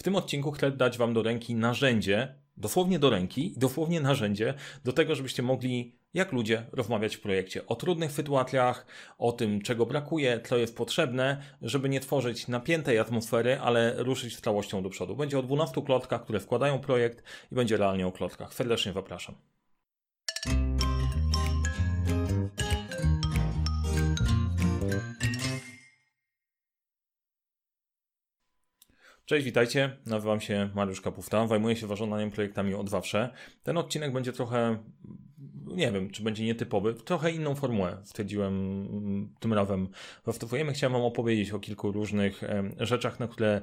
W tym odcinku chcę dać Wam do ręki narzędzie, dosłownie do ręki, dosłownie narzędzie do tego, żebyście mogli jak ludzie rozmawiać w projekcie o trudnych sytuacjach, o tym, czego brakuje, co jest potrzebne, żeby nie tworzyć napiętej atmosfery, ale ruszyć z całością do przodu. Będzie o 12 klotkach, które wkładają projekt i będzie realnie o klotkach. Serdecznie zapraszam. Cześć, witajcie. Nazywam się Mariusz Kapufta. Zajmuję się zarządzaniem projektami od zawsze. Ten odcinek będzie trochę, nie wiem, czy będzie nietypowy, trochę inną formułę stwierdziłem tym razem. Zastosujemy. Chciałem Wam opowiedzieć o kilku różnych rzeczach, na które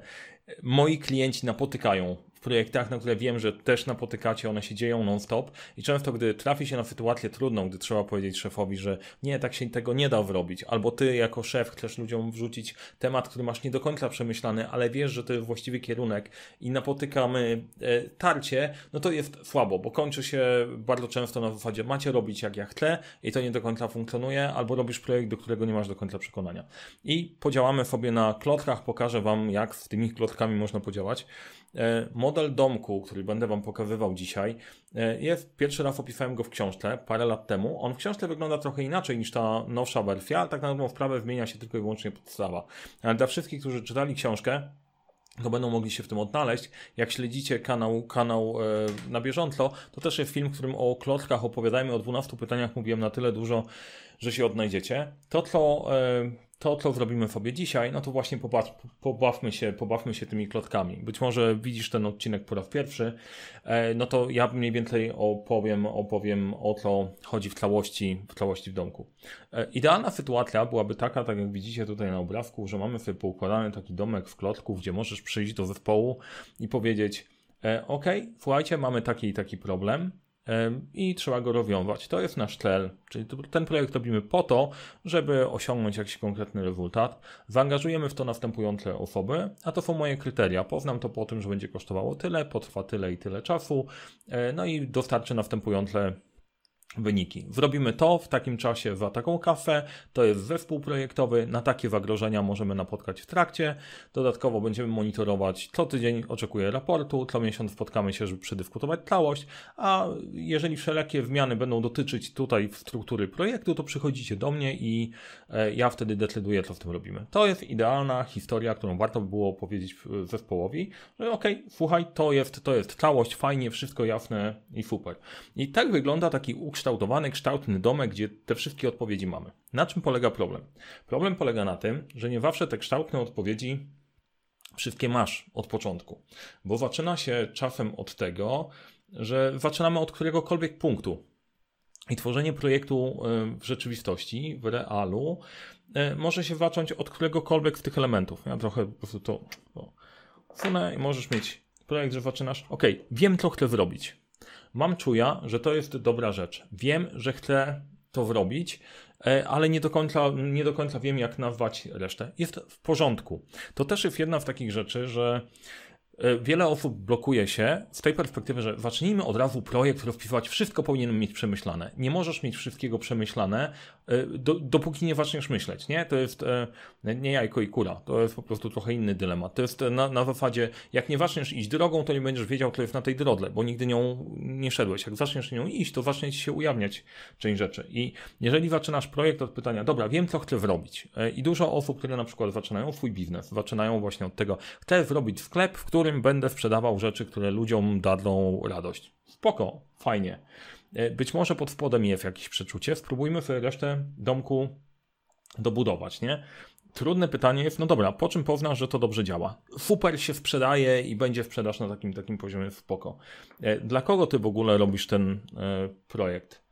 moi klienci napotykają w projektach, na które wiem, że też napotykacie, one się dzieją non-stop i często, gdy trafi się na sytuację trudną, gdy trzeba powiedzieć szefowi, że nie, tak się tego nie da zrobić, albo ty jako szef chcesz ludziom wrzucić temat, który masz nie do końca przemyślany, ale wiesz, że to jest właściwy kierunek i napotykamy e, tarcie, no to jest słabo, bo kończy się bardzo często na zasadzie macie robić jak ja chcę i to nie do końca funkcjonuje, albo robisz projekt, do którego nie masz do końca przekonania. I podziałamy sobie na klotkach, pokażę Wam, jak z tymi klotkami można podziałać. E, model domku, który będę Wam pokazywał dzisiaj, e, jest pierwszy raz opisałem go w książce parę lat temu. On w książce wygląda trochę inaczej niż ta nowsza wersja, ale tak na dobrą sprawę zmienia się tylko i wyłącznie podstawa. Ale dla wszystkich, którzy czytali książkę, to będą mogli się w tym odnaleźć. Jak śledzicie kanał, kanał e, na bieżąco, to też jest film, w którym o klockach opowiadajmy, o 12 pytaniach mówiłem na tyle dużo, że się odnajdziecie. To, co e, to, co zrobimy sobie dzisiaj, no to właśnie pobawmy się, pobawmy się tymi klotkami. Być może widzisz ten odcinek po raz pierwszy, e, no to ja mniej więcej opowiem, opowiem o co chodzi w całości, w całości w domku. E, idealna sytuacja byłaby taka, tak jak widzicie tutaj na obrazku, że mamy sobie poukładany taki domek w klotku, gdzie możesz przyjść do zespołu i powiedzieć, ok, słuchajcie, mamy taki i taki problem, i trzeba go rozwiązać. To jest nasz cel, czyli ten projekt robimy po to, żeby osiągnąć jakiś konkretny rezultat. Zaangażujemy w to następujące osoby, a to są moje kryteria. Poznam to po tym, że będzie kosztowało tyle, potrwa tyle i tyle czasu, e, no i dostarczy następujące wyniki. Zrobimy to w takim czasie za taką kafę, to jest zespół projektowy, na takie zagrożenia możemy napotkać w trakcie. Dodatkowo będziemy monitorować co tydzień, oczekuję raportu, co miesiąc spotkamy się, żeby przedyskutować całość, a jeżeli wszelakie zmiany będą dotyczyć tutaj struktury projektu, to przychodzicie do mnie i e, ja wtedy decyduję, co z tym robimy. To jest idealna historia, którą warto by było powiedzieć zespołowi, że ok, słuchaj, to jest, to jest całość, fajnie, wszystko jasne i super. I tak wygląda taki ukształtowany, kształtny domek, gdzie te wszystkie odpowiedzi mamy. Na czym polega problem? Problem polega na tym, że nie zawsze te kształtne odpowiedzi wszystkie masz od początku, bo zaczyna się czasem od tego, że zaczynamy od któregokolwiek punktu. I tworzenie projektu e, w rzeczywistości, w realu, e, może się zacząć od któregokolwiek z tych elementów. Ja trochę po prostu to funę i możesz mieć projekt, że zaczynasz. OK, wiem, co chcę zrobić mam czuja, że to jest dobra rzecz. Wiem, że chcę to zrobić, e, ale nie do, końca, nie do końca wiem, jak nazwać resztę. Jest w porządku. To też jest jedna z takich rzeczy, że wiele osób blokuje się z tej perspektywy, że zacznijmy od razu projekt rozpisywać, wszystko powinienem mieć przemyślane. Nie możesz mieć wszystkiego przemyślane, e, do, dopóki nie zaczniesz myśleć, nie? To jest e, nie jajko i kura, to jest po prostu trochę inny dylemat. To jest na, na zasadzie, jak nie zaczniesz iść drogą, to nie będziesz wiedział, co jest na tej drodze, bo nigdy nią nie szedłeś. Jak zaczniesz nią iść, to zacznie ci się ujawniać część rzeczy. I jeżeli zaczynasz projekt od pytania, dobra, wiem, co chcę zrobić. I dużo osób, które na przykład zaczynają swój biznes, zaczynają właśnie od tego, chcę zrobić sklep, w którym którym będę sprzedawał rzeczy, które ludziom dadzą radość. Spoko, fajnie. E, być może pod spodem jest jakieś przeczucie. Spróbujmy sobie resztę domku dobudować, nie? Trudne pytanie jest, no dobra, po czym poznasz, że to dobrze działa? Super się sprzedaje i będzie sprzedaż na takim takim poziomie spoko. E, dla kogo ty w ogóle robisz ten e, projekt?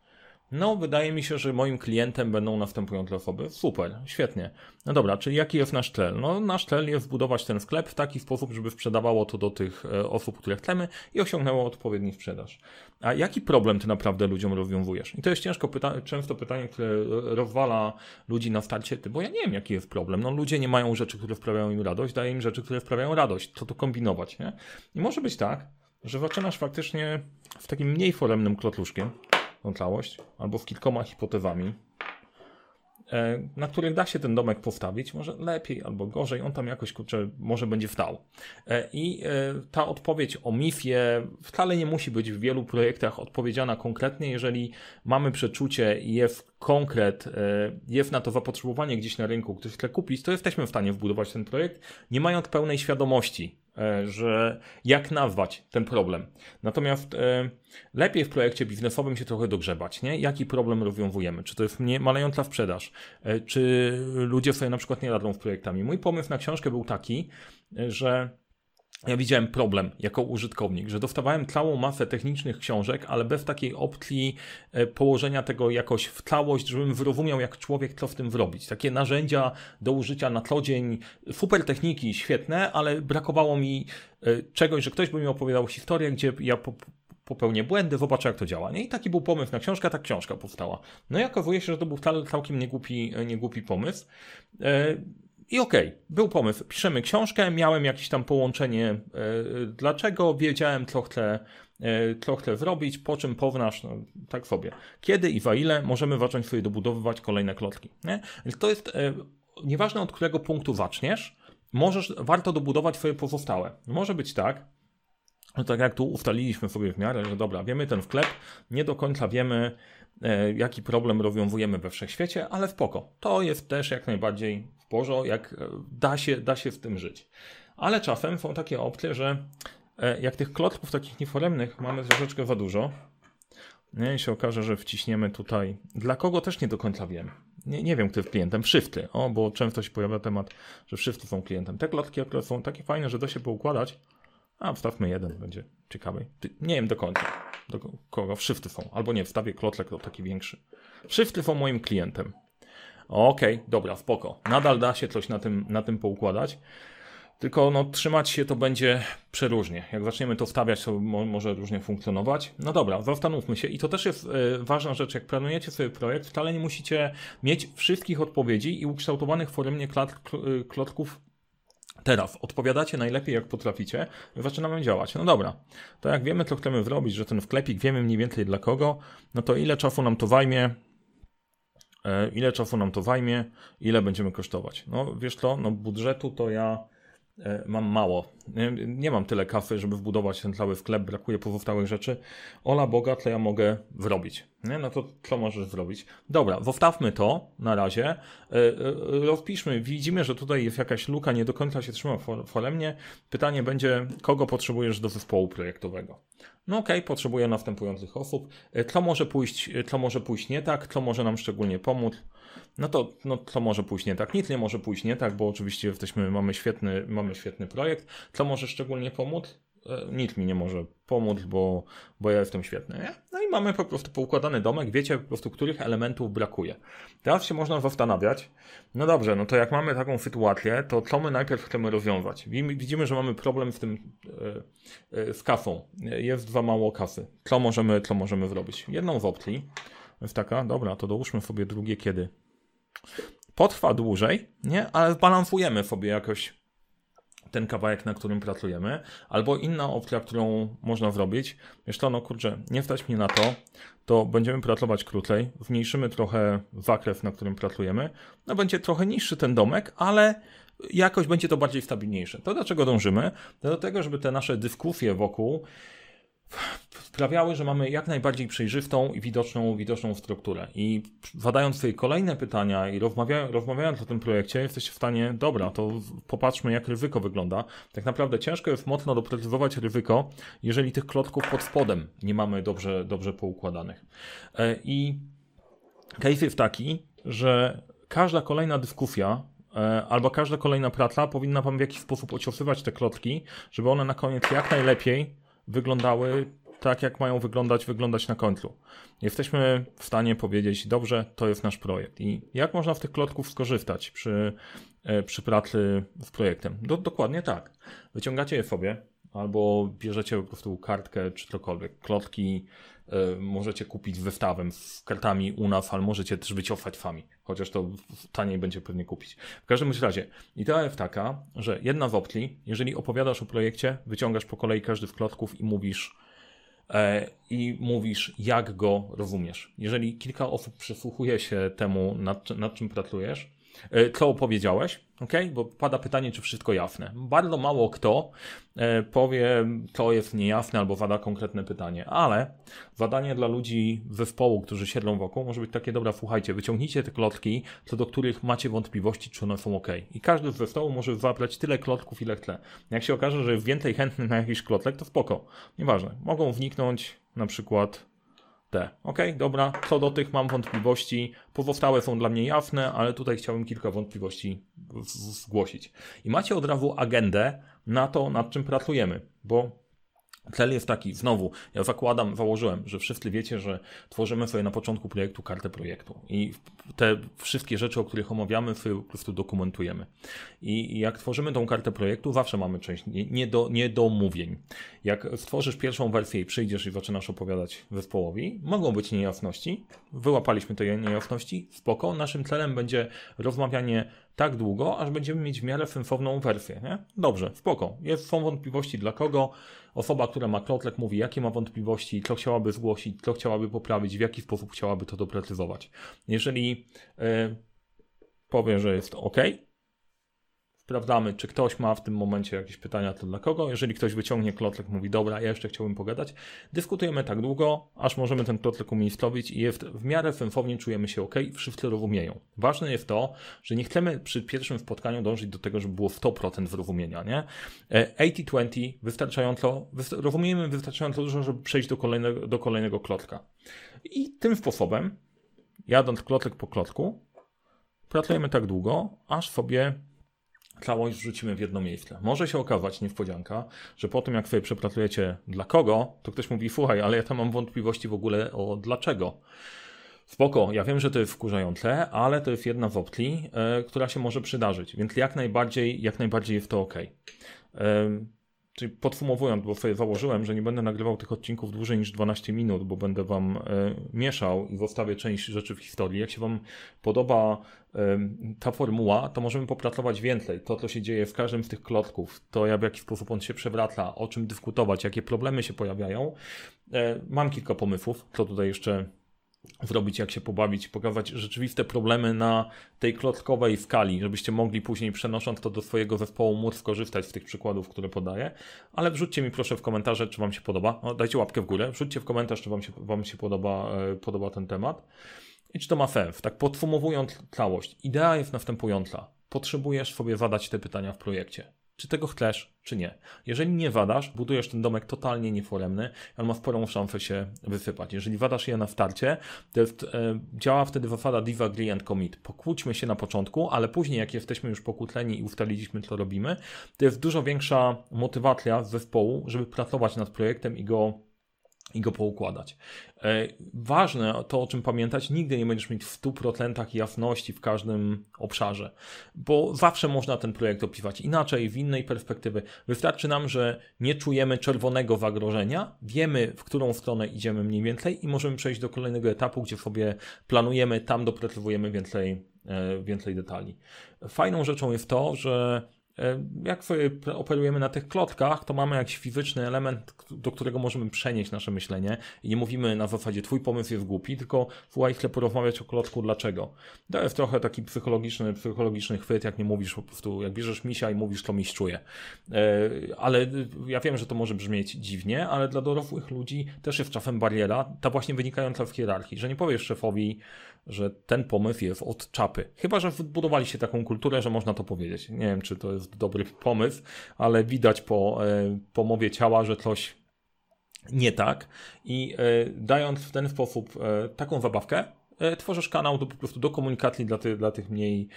No, wydaje mi się, że moim klientem będą następujące osoby. Super, świetnie. No dobra, czyli jaki jest nasz cel? No, nasz cel jest zbudować ten sklep w taki sposób, żeby sprzedawało to do tych e, osób, które chcemy i osiągnęło odpowiedni sprzedaż. A jaki problem ty naprawdę ludziom rozwiązujesz? I to jest ciężko pyta często pytanie, które rozwala ludzi na starcie, bo ja nie wiem, jaki jest problem. No, ludzie nie mają rzeczy, które wprawiają im radość, daję im rzeczy, które wprawiają radość. Co tu kombinować, nie? I może być tak, że zaczynasz faktycznie w takim mniej foremnym klotluszkiem, tą całość, albo w kilkoma hipotezami. e, na których da się ten domek postawić, może lepiej albo gorzej, on tam jakoś kurczę, może będzie wdał. E, I ta odpowiedź o MIF-ie wcale nie musi być w wielu projektach odpowiedziana konkretnie, jeżeli mamy przeczucie i jest konkret, jest na to zapotrzebowanie gdzieś na rynku, ktoś chce kupić, to jesteśmy w stanie wbudować ten projekt, nie mając pełnej świadomości E, że jak nazwać ten problem. Natomiast e, lepiej w projekcie biznesowym się trochę dogrzebać, nie? Jaki problem rozwiązujemy? Czy to jest nie, malejąca sprzedaż? E, czy ludzie sobie na przykład nie radzą z projektami? Mój pomysł na książkę był taki, że ja widziałem problem jako użytkownik, że dostawałem całą masę technicznych książek, ale bez takiej opcji e, położenia tego jakoś w całość, żebym zrozumiał jak człowiek co w tym zrobić. Takie narzędzia do użycia na co dzień, super techniki, świetne, ale brakowało mi e, czegoś, że ktoś by mi opowiadał historię, gdzie ja popełnię błędy, zobaczę jak to działa. Nie? I taki był pomysł na książkę, ta książka powstała. No i okazuje się, że to był całkiem niegłupi, niegłupi pomysł. I okej, okay, był pomysł. Piszemy książkę, miałem jakieś tam połączenie, e, dlaczego, wiedziałem, co chcę, e, co chcę zrobić, po czym pownasz, no, tak sobie. Kiedy i za ile możemy zacząć sobie dobudowywać kolejne klocki. Nie? Więc to jest, e, nieważne od którego punktu zaczniesz, możesz, warto dobudować swoje pozostałe. Może być tak, no tak jak tu ustaliliśmy sobie w miarę, że dobra, wiemy ten wklep, nie do końca wiemy, e, jaki problem rozwiązujemy we wszechświecie, ale spoko. To jest też jak najbardziej w porządku, jak e, da się, da się w tym żyć. Ale czasem są takie opcje, że e, jak tych klocków takich nieforemnych mamy troszeczkę za dużo, nie, i się okaże, że wciśniemy tutaj, dla kogo też nie do końca wiem. Nie, nie wiem, kto jest klientem. Shifty. O, bo często się pojawia temat, że shifty są klientem. Te klotki akurat są takie fajne, że da się poukładać, a wstawmy jeden, będzie ciekawy. Nie wiem do końca, do kogo shifty są. Albo nie, wstawię klotlek do taki większy. Shifty są moim klientem. Okej, okay, dobra, spoko. Nadal da się coś na tym, na tym poukładać. Tylko no, trzymać się to będzie przeróżnie. Jak zaczniemy to wstawiać, to mo może różnie funkcjonować. No dobra, zastanówmy się. I to też jest y, ważna rzecz. Jak planujecie sobie projekt, wcale nie musicie mieć wszystkich odpowiedzi i ukształtowanych w formie klotków Teraz odpowiadacie najlepiej jak potraficie, zaczynamy działać. No dobra, to jak wiemy, co chcemy zrobić, że ten wklepik wiemy mniej więcej dla kogo, no to ile czasu nam to zajmie, e, ile czasu nam to zajmie, ile będziemy kosztować. No wiesz co, no budżetu to ja E, mam mało. Nie, mam tyle kafy, żeby wbudować ten cały sklep, brakuje pozostałych rzeczy. Ola Boga, to ja mogę zrobić. Nie? No to co możesz zrobić? Dobra, zostawmy to na razie. E, e, rozpiszmy, widzimy, że tutaj jest jakaś luka, nie do końca się trzyma foremnie. Pytanie będzie, kogo potrzebujesz do zespołu projektowego? No okej, okay, potrzebuję następujących osób. Co może pójść, co może pójść nie tak, co może nam szczególnie pomóc? No to, no to może pójść nie tak. Nic nie może pójść nie tak, bo oczywiście jesteśmy, mamy, świetny, mamy świetny projekt. Co może szczególnie pomóc? E, nic mi nie może pomóc, bo, bo ja jestem świetny. Nie? No i mamy po prostu poukładany domek, wiecie po prostu, których elementów brakuje. Teraz się można zastanawiać, no dobrze, no to jak mamy taką sytuację, to co my najpierw chcemy rozwiązać? Widzimy, że mamy problem z tym, e, e, z kasą. Jest za mało kasy. Co możemy, co możemy zrobić? Jedną z opcji jest taka, dobra, to dołóżmy sobie drugie kiedy potrwa dłużej, nie? ale balansujemy sobie jakoś ten kawałek, na którym pracujemy, albo inna opcja, którą można zrobić, wiesz to, no kurczę, nie stać mnie na to, to będziemy pracować krócej, zmniejszymy trochę zakres, na którym pracujemy, no będzie trochę niższy ten domek, ale jakoś będzie to bardziej stabilniejsze. To do czego dążymy? Do tego, żeby te nasze dyskusje wokół sprawiały, że mamy jak najbardziej przejrzystą i widoczną, widoczną strukturę. I zadając sobie kolejne pytania i rozmawia, rozmawiając o tym projekcie, jesteście w stanie, dobra, to popatrzmy, jak ryzyko wygląda. Tak naprawdę ciężko jest mocno doprecyzować ryzyko, jeżeli tych klocków pod spodem nie mamy dobrze, dobrze poukładanych. E, I case jest taki, że każda kolejna dyskusja e, albo każda kolejna praca powinna Wam w jakiś sposób ociosywać te klocki, żeby one na koniec jak najlepiej wyglądały tak, jak mają wyglądać, wyglądać na końcu. Jesteśmy w stanie powiedzieć, dobrze, to jest nasz projekt. I jak można w tych klotków skorzystać przy, e, przy pracy z projektem? Do, dokładnie tak. Wyciągacie je sobie, albo bierzecie po prostu kartkę czy cokolwiek. Klotki y, możecie kupić z wystawem, z kartami UNAF, ale możecie też wyciofać fami, chociaż to taniej będzie pewnie kupić. W każdym razie, idea jest taka, że jedna z opcji, jeżeli opowiadasz o projekcie, wyciągasz po kolei każdy z klotków i mówisz i mówisz, jak go rozumiesz. Jeżeli kilka osób przysłuchuje się temu, nad, nad czym pracujesz, E, co opowiedziałeś, ok? Bo pada pytanie, czy wszystko jasne. Bardzo mało kto e, powie, co jest niejasne albo wada konkretne pytanie, ale zadanie dla ludzi zespołu, którzy siedzą wokół, może być takie, dobra, słuchajcie, wyciągnijcie te klotki, co do których macie wątpliwości, czy one są ok. I każdy z zespołu może zabrać tyle klotków, ile chce. Jak się okaże, że jest więcej chętnych na jakiś klotek, to spoko. Nieważne. Mogą wniknąć na przykład te. Ok, dobra, co do tych mam wątpliwości. Pozostałe są dla mnie jasne, ale tutaj chciałbym kilka wątpliwości zgłosić. I macie od razu agendę na to, nad czym pracujemy, bo Cel jest taki, znowu, ja zakładam, założyłem, że wszyscy wiecie, że tworzymy sobie na początku projektu kartę projektu i te wszystkie rzeczy, o których omawiamy, sobie po prostu dokumentujemy. I jak tworzymy tą kartę projektu, zawsze mamy część nie do, niedomówień. Jak stworzysz pierwszą wersję i przyjdziesz i zaczynasz opowiadać zespołowi, mogą być niejasności, wyłapaliśmy te niejasności, spoko, naszym celem będzie rozmawianie tak długo, aż będziemy mieć w miarę sensowną wersję. Nie? Dobrze, spoko. Jest, są wątpliwości dla kogo. Osoba, która ma klotlek mówi, jakie ma wątpliwości, co chciałaby zgłosić, co chciałaby poprawić, w jaki sposób chciałaby to doprecyzować. Jeżeli yy, że jest ok, Sprawdzamy, czy ktoś ma w tym momencie jakieś pytania, to dla kogo. Jeżeli ktoś wyciągnie klotlek, mówi, dobra, ja jeszcze chciałbym pogadać. Dyskutujemy tak długo, aż możemy ten klotlek umiejscowić i jest w miarę sensownie czujemy się ok, wszyscy rozumieją. Ważne jest to, że nie chcemy przy pierwszym spotkaniu dążyć do tego, żeby było 100% zrozumienia, nie? 80-20 e, wystarczająco, rozumiemy wystarczająco dużo, żeby przejść do kolejnego, do kolejnego klotka. I tym sposobem, jadąc klotek po klotku, pracujemy tak długo, aż sobie całość wrzucimy w jedno miejsce. Może się okazać, niespodzianka, że po tym jak sobie przepracujecie dla kogo, to ktoś mówi, słuchaj, ale ja tam mam wątpliwości w ogóle o dlaczego. Spoko, ja wiem, że to jest wkurzające, ale to jest jedna z opcji, yy, która się może przydarzyć, więc jak najbardziej, jak najbardziej jest to ok. Yy, Czyli podsumowując, bo sobie założyłem, że nie będę nagrywał tych odcinków dłużej niż 12 minut, bo będę wam e, mieszał i zostawię część rzeczy w historii. Jak się wam podoba e, ta formuła, to możemy popracować więcej. To, co się dzieje w każdym z tych klocków, to jak w jaki sposób on się przewraca, o czym dyskutować, jakie problemy się pojawiają. E, mam kilka pomysłów, co tutaj jeszcze zrobić, jak się pobawić, pokazać rzeczywiste problemy na tej klockowej skali, żebyście mogli później przenosząc to do swojego zespołu móc skorzystać z tych przykładów, które podaję. Ale wrzućcie mi proszę w komentarze, czy Wam się podoba. Dajcie łapkę w górę, wrzućcie w komentarz, czy Wam się, wam się podoba, e, podoba ten temat. I czy to ma sens? Tak podsumowując całość, idea jest następująca. Potrzebujesz sobie zadać te pytania w projekcie czy tego chcesz, czy nie. Jeżeli nie wadasz, budujesz ten domek totalnie nieforemny, on ma sporą szansę się wysypać. Jeżeli wadasz je na starcie, to jest, e, działa wtedy zasada diva, agree and commit. Pokłóćmy się na początku, ale później jak jesteśmy już pokłóceni i ustaliliśmy, co robimy, to jest dużo większa motywacja zespołu, żeby pracować nad projektem i go i go poukładać. E, ważne to, o czym pamiętać, nigdy nie będziesz mieć w 100% jasności w każdym obszarze, bo zawsze można ten projekt opisywać inaczej, w innej perspektywy. Wystarczy nam, że nie czujemy czerwonego zagrożenia, wiemy, w którą stronę idziemy mniej więcej i możemy przejść do kolejnego etapu, gdzie sobie planujemy, tam doprecyzowujemy więcej, e, więcej detali. Fajną rzeczą jest to, że E, jak operujemy na tych klotkach, to mamy jakiś fizyczny element, do którego możemy przenieść nasze myślenie i nie mówimy na zasadzie twój pomysł jest głupi, tylko słuchaj, chcę porozmawiać o klotku, dlaczego. To jest trochę taki psychologiczny, psychologiczny chwyt, jak nie mówisz po prostu, jak bierzesz misia i mówisz, to miś czuje. E, ale ja wiem, że to może brzmieć dziwnie, ale dla dorosłych ludzi też jest czasem bariera, ta właśnie wynikająca w hierarchii, że nie powiesz szefowi, że ten pomysł jest od czapy. Chyba, że wybudowaliście taką kulturę, że można to powiedzieć. Nie wiem, czy to jest dobry pomysł, ale widać po, e, po mowie ciała, że coś nie tak. I e, dając w ten sposób e, taką zabawkę, tworzysz kanał do, po prostu do komunikacji dla, ty, dla, tych mniej,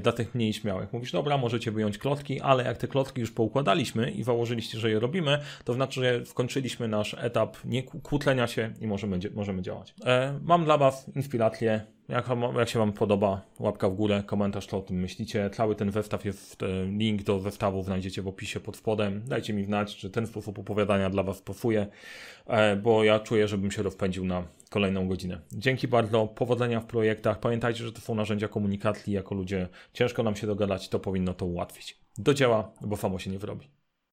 dla tych mniej śmiałych. Mówisz, dobra, możecie wyjąć klotki, ale jak te klotki już poukładaliśmy i założyliście, że je robimy, to znaczy, że skończyliśmy nasz etap nie kłótlenia się i możemy, możemy działać. Mam dla Was inspirację jak, jak, się Wam podoba, łapka w górę, komentarz, co o tym myślicie. Cały ten zestaw jest, link do zestawu znajdziecie w opisie pod spodem. Dajcie mi znać, czy ten sposób opowiadania dla Was pasuje, bo ja czuję, żebym się rozpędził na kolejną godzinę. Dzięki bardzo, powodzenia w projektach. Pamiętajcie, że to są narzędzia komunikacji. Jako ludzie ciężko nam się dogadać, to powinno to ułatwić. Do dzieła, bo samo się nie wyrobi.